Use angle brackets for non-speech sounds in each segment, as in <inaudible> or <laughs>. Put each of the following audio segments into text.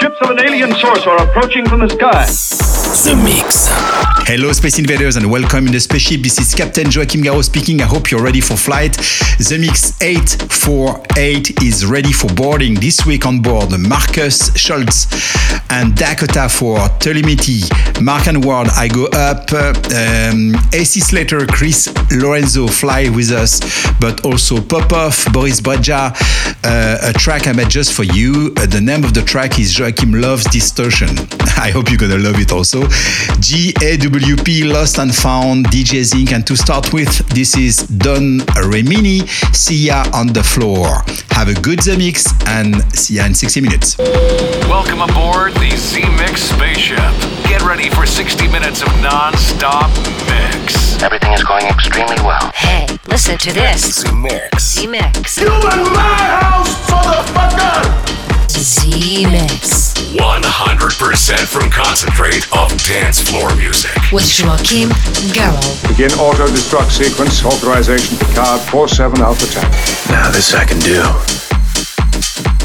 Ships of an alien source are approaching from the sky. The Mix. Hello, Space Invaders, and welcome in the spaceship. This is Captain Joachim Garraud speaking. I hope you're ready for flight. The Mix 848 is ready for boarding this week on board. Markus Schulz and Dakota for telemetry. Mark and Ward, I go up. Um, AC Slater, Chris Lorenzo fly with us, but also Popov, Boris Brejcha, uh, a track I made just for you. Uh, the name of the track is Joachim Loves Distortion. <laughs> I hope you're gonna love it also. GAWP Lost and Found, DJ Zinc, and to start with, this is Don Remini. See ya on the floor. Have a good The Mix and see ya in 60 minutes. Welcome aboard the Z Mix spaceship. Get ready for 60 minutes of non-stop mix. Everything is going extremely well. Hey, listen to this. The Mix. The Mix. You in my house, motherfucker! The Mix. 100% from concentrate of dance floor music. With Joachim Garraud. Begin auto destruct sequence. Authorization Picard 47 Alpha 10. Now this I can do.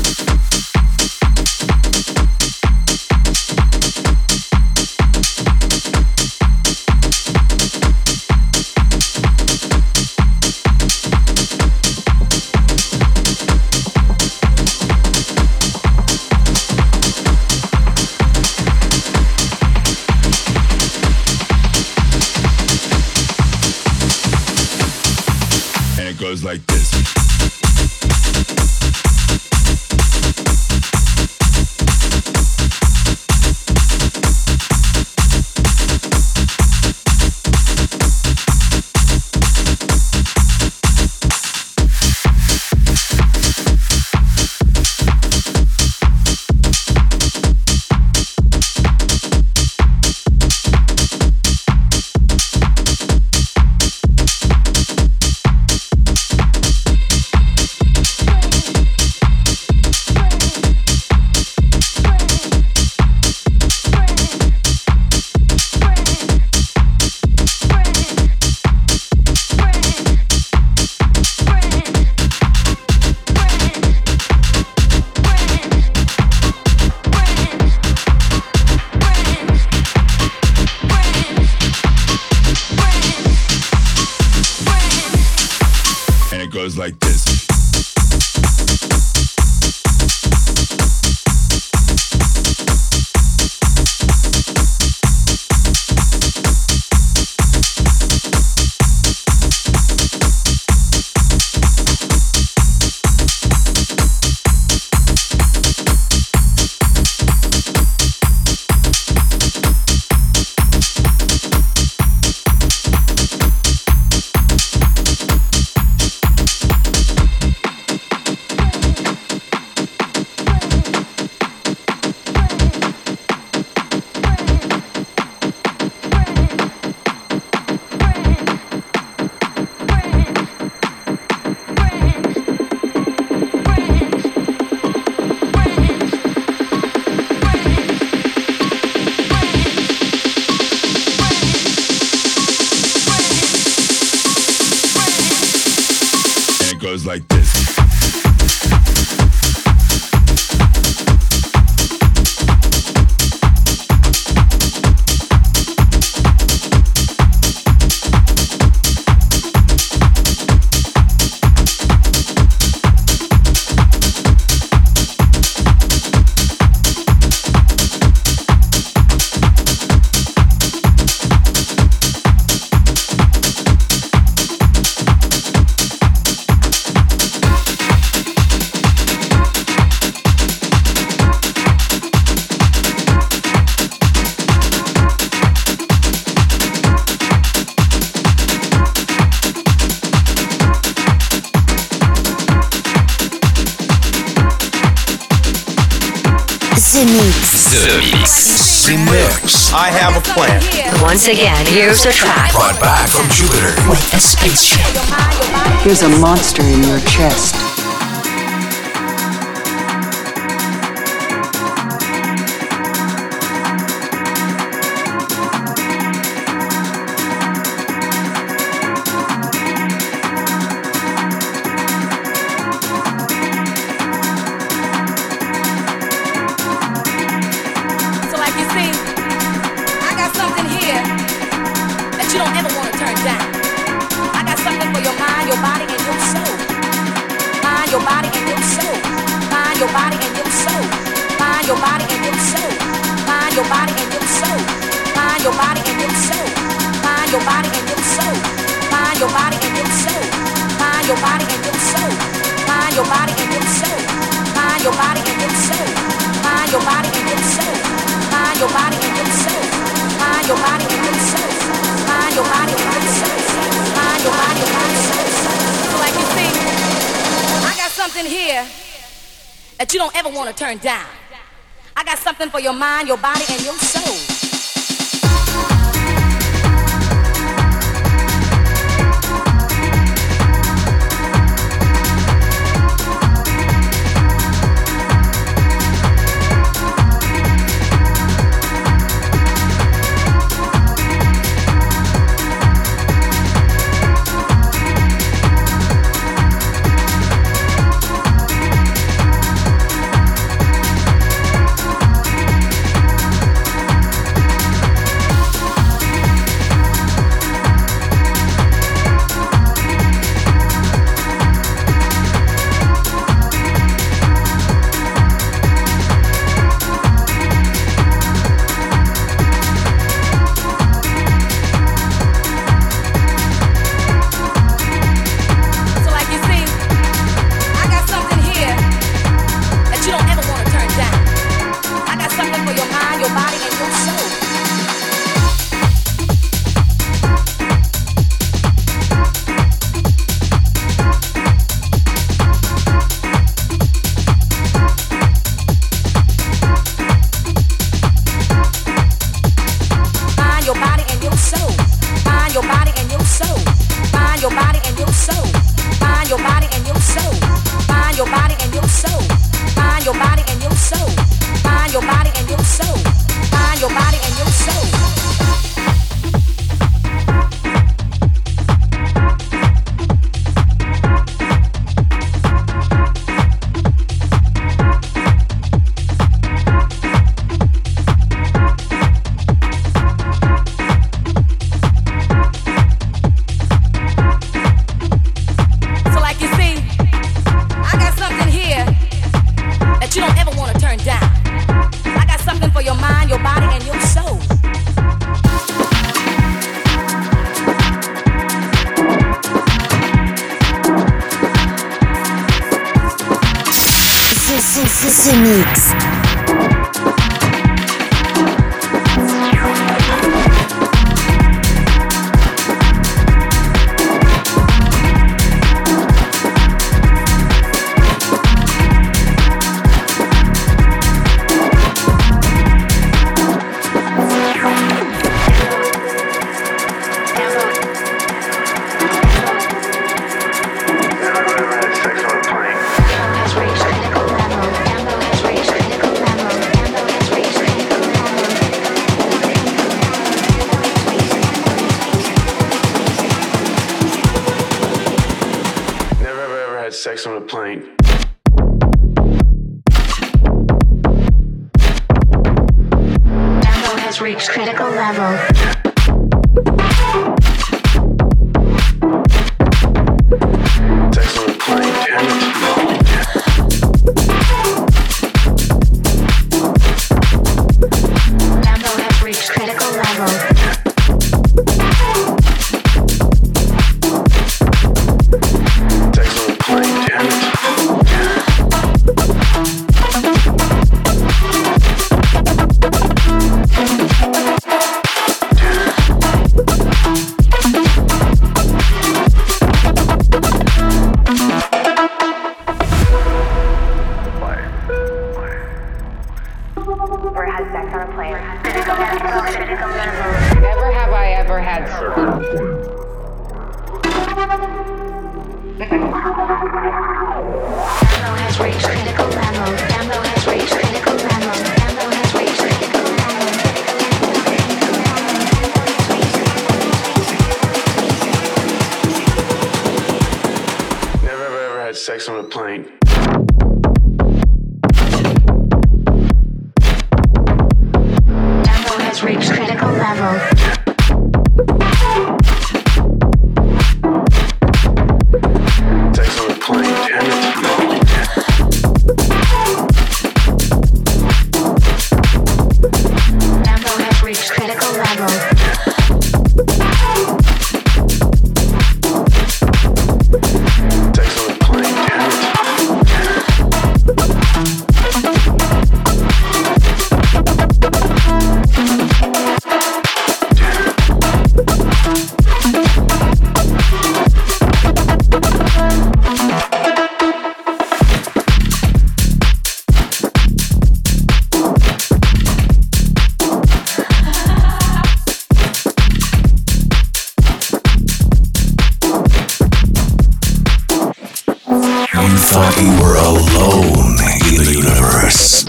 I have a plan. Once again, here's a track Brought back from Jupiter. with a spaceship. There's a monster in your chest. Your body, and your soul. Mind, your body, and your soul. Mind, your body, and your soul. Mind, your body, and your soul. Mind, your body, and your soul. Mind, your body, and your soul. Mind, your body, and your soul. Mind, your body, and your soul. Mind your body and your soul. Mind your body and your soul. Mind your body and your soul. Mind your body and your soul. Like you see, I got something here that you don't ever want to turn down. I got something for your mind, your body, and your soul.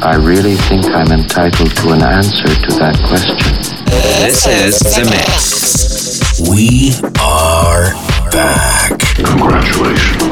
I really think I'm entitled to an answer to that question. This is The Mix. We are back. Congratulations.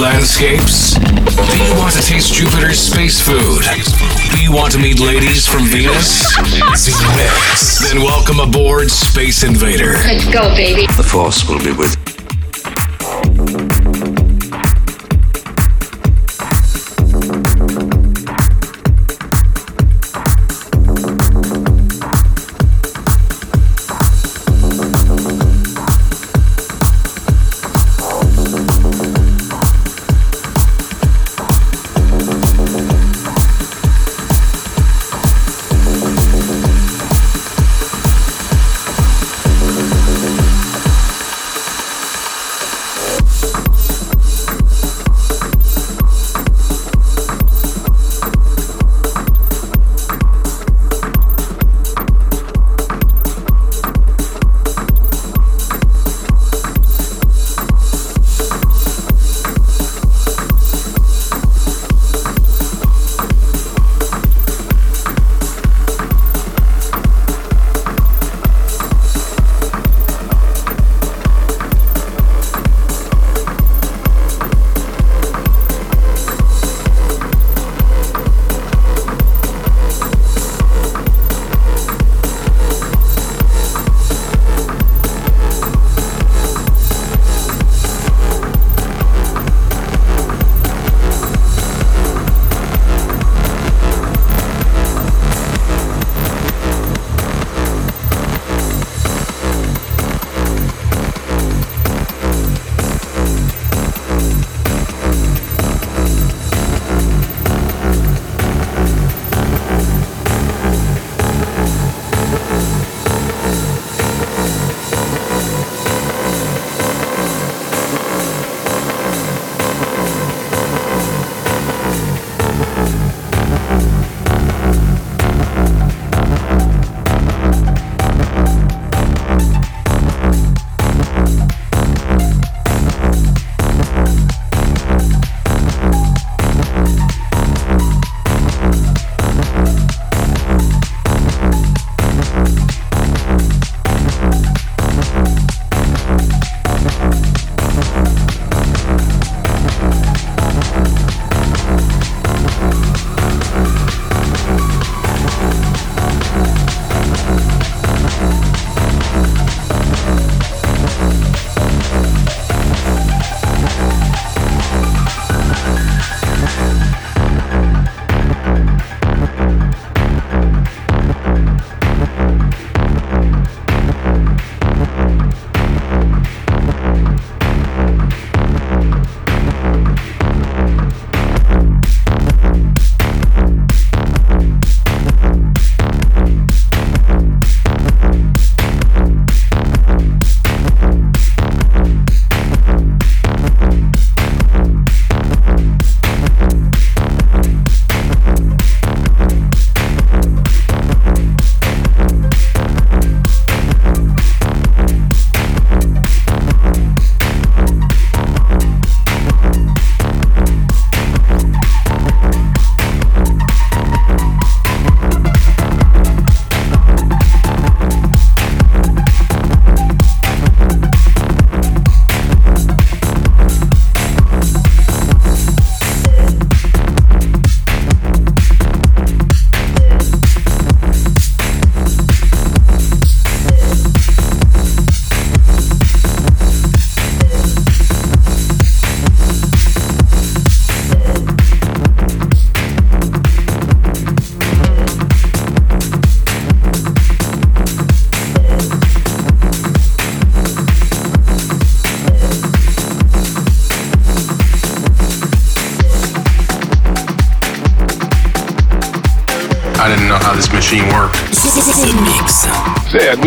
Landscapes? Do you want to taste Jupiter's space food? Do you want to meet ladies from Venus? Z-Mix. Then welcome aboard Space Invader. Let's go, baby. The Force will be with machine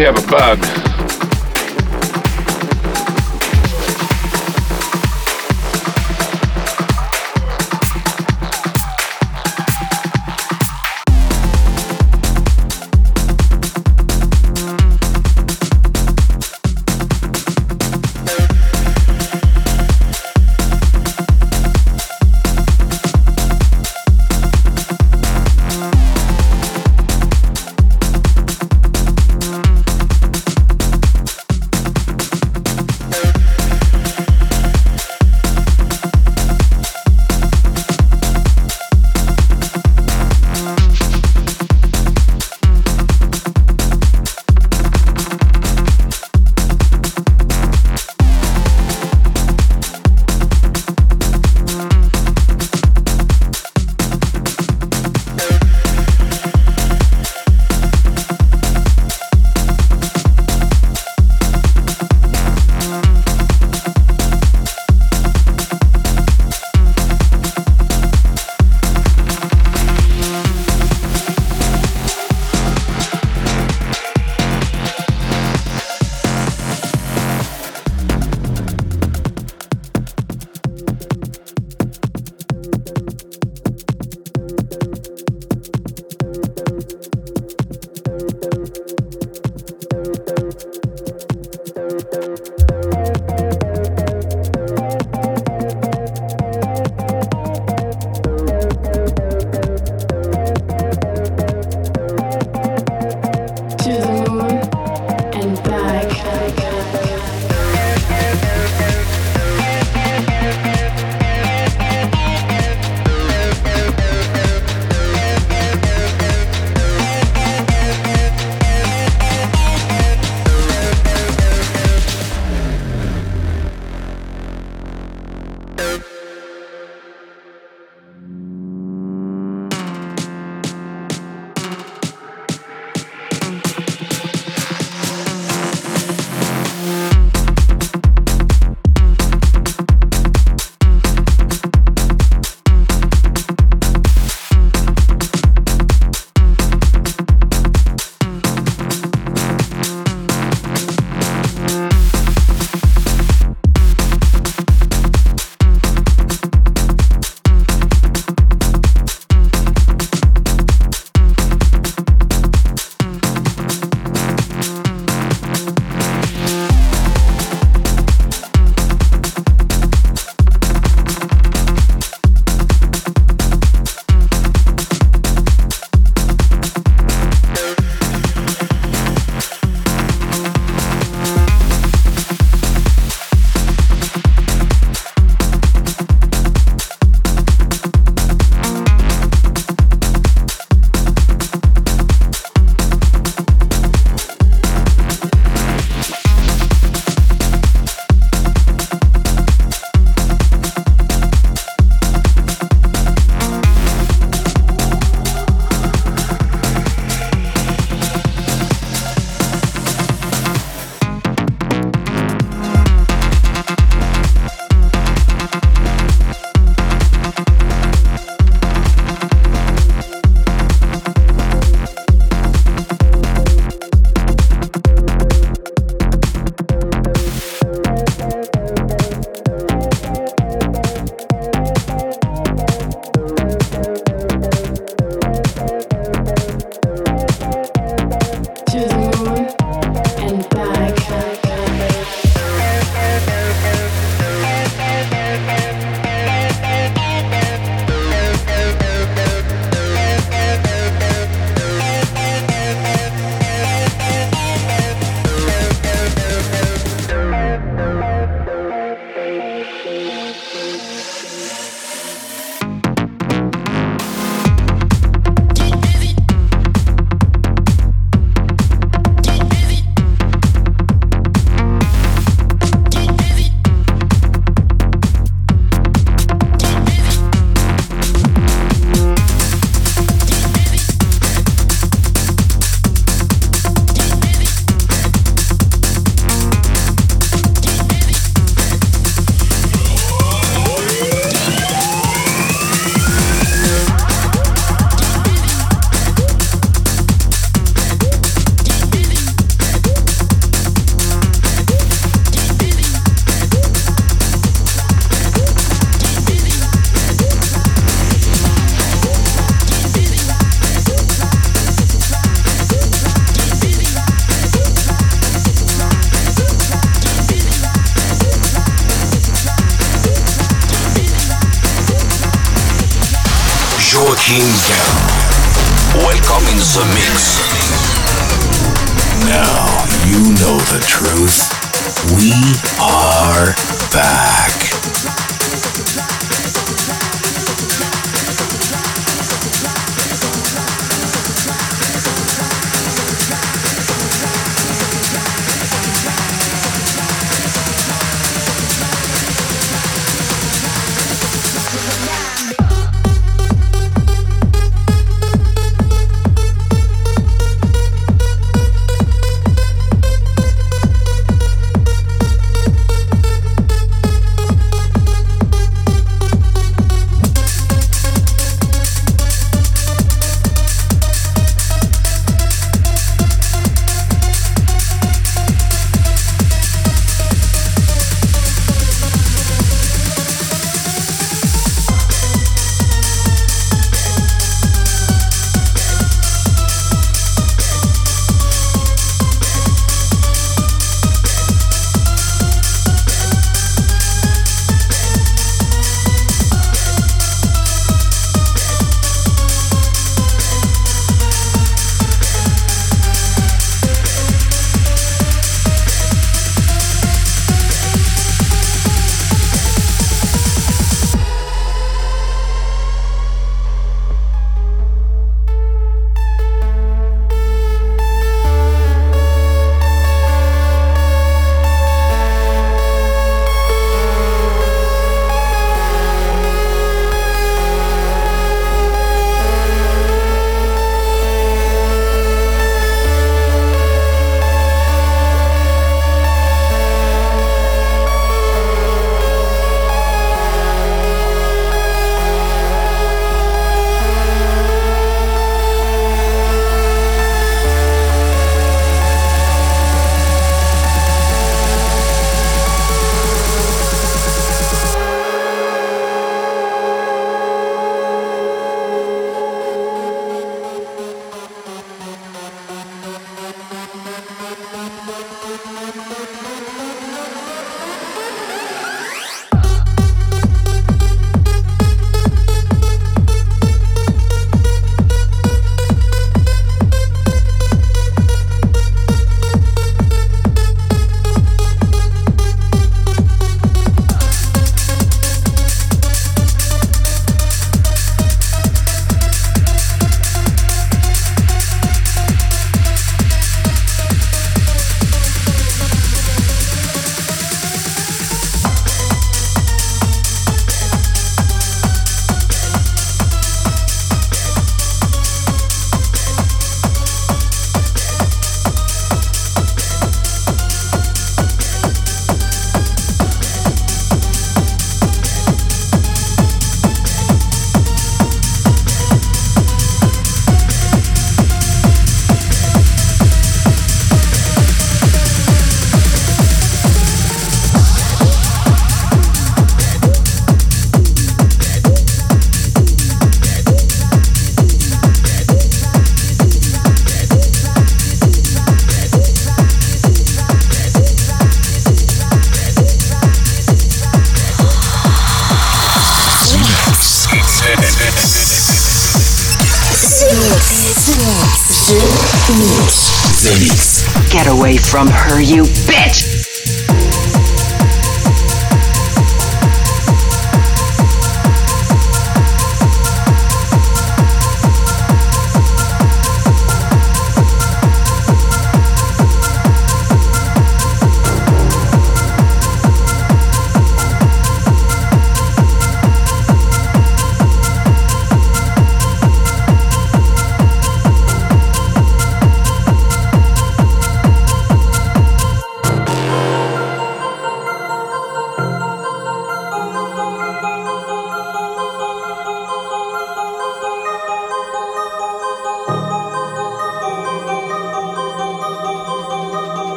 we have a bug.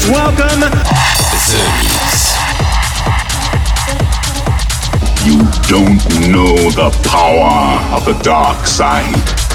Please welcome. You don't know the power of the dark side.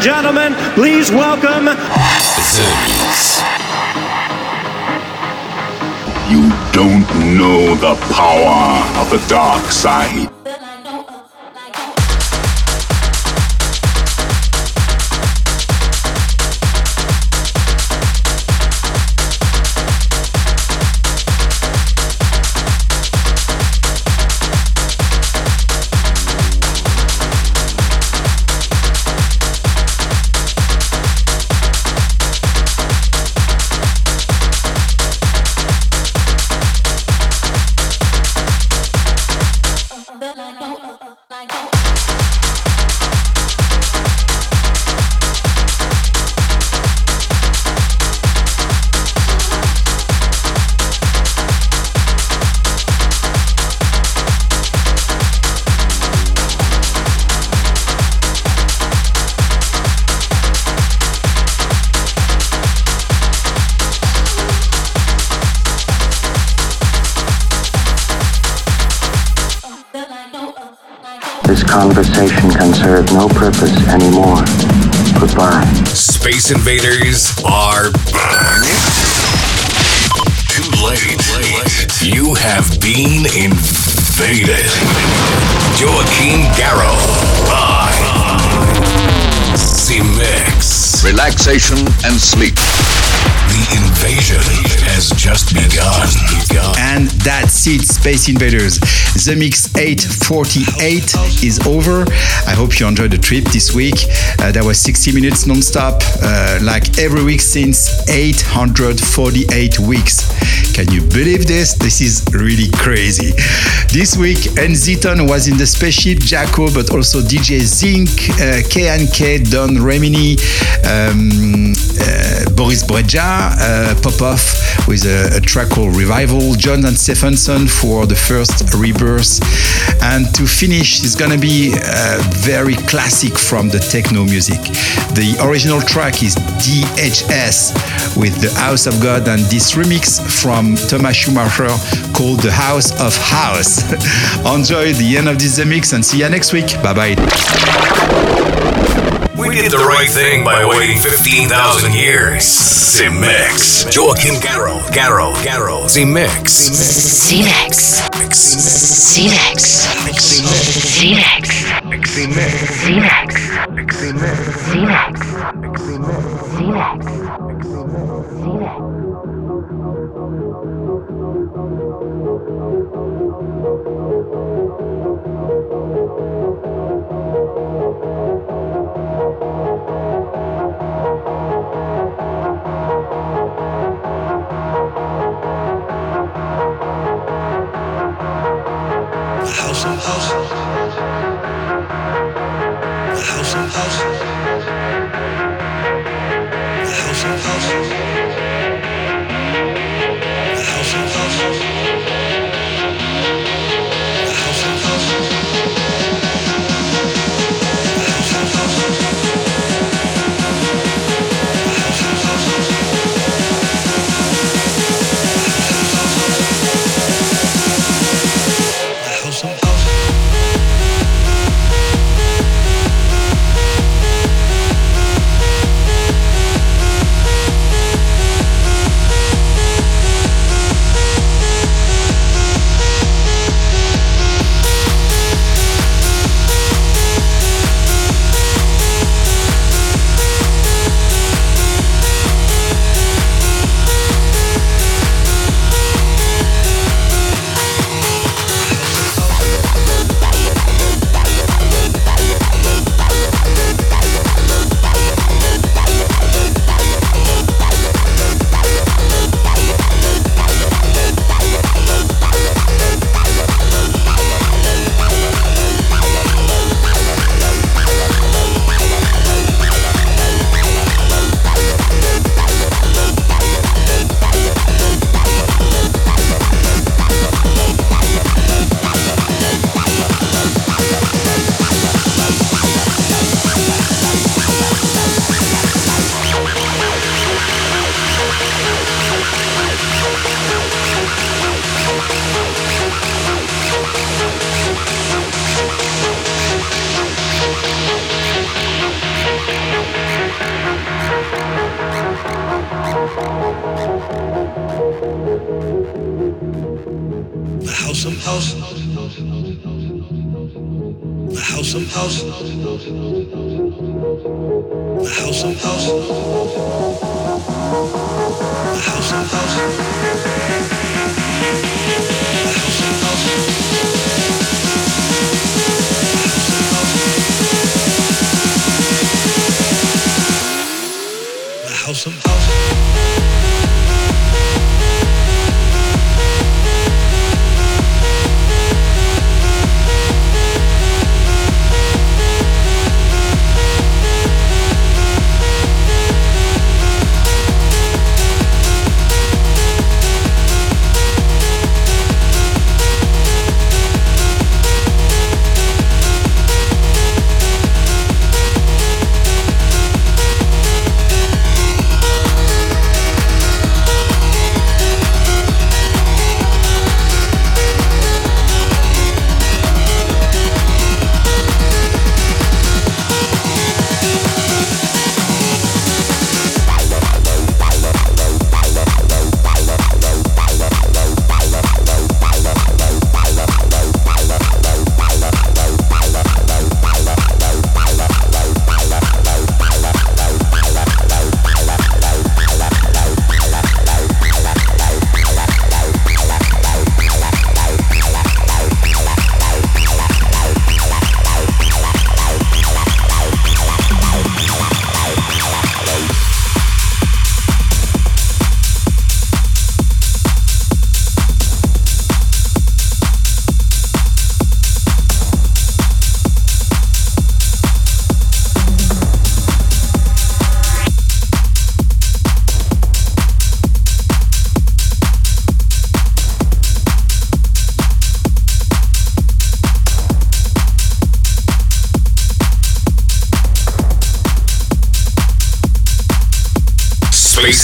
And gentlemen, please welcome. You don't know the power of the dark side. Purpose anymore. Goodbye. Space Invaders are back. Too late. You have been invaded. Joachim Garraud. Live. Zemixx. Relaxation and sleep. The invasion has just begun. And that's it, Space Invaders. The Mix 848 is over. I hope you enjoyed the trip this week. Uh, that was 60 minutes non-stop, uh, like every week since 848 weeks. Can you believe this? This is really crazy. This week, Enziton was in the spaceship, Jaco, but also DJ Zinc, uh, KNK, Don Remini, um, uh, Boris Brejcha, uh, Popof with a, a track called Revival, John and Stephenson for the first rebirth. And to finish, it's gonna be uh, very classic from the techno music. The original track is DHS with The House of God, and this remix from Thomas Schumacher called The House of House. Enjoy the end of this mix and see you next week. Bye bye. We did the right thing by waiting 15,000 years. Zemixx. Joachim Garraud, Garraud, Garraud. Zemixx. Zemixx. Zemixx. Zemixx. Zemixx. Zemixx. The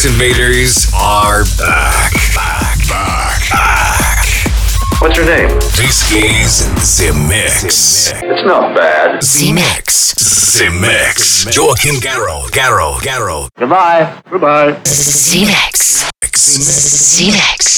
Space Invaders are back. Back, back, back. What's your name? This is The Mix. It's not bad. The Mix. The Joachim Garraud. Garraud. Garraud. Goodbye. Goodbye. The Mix. The Mix.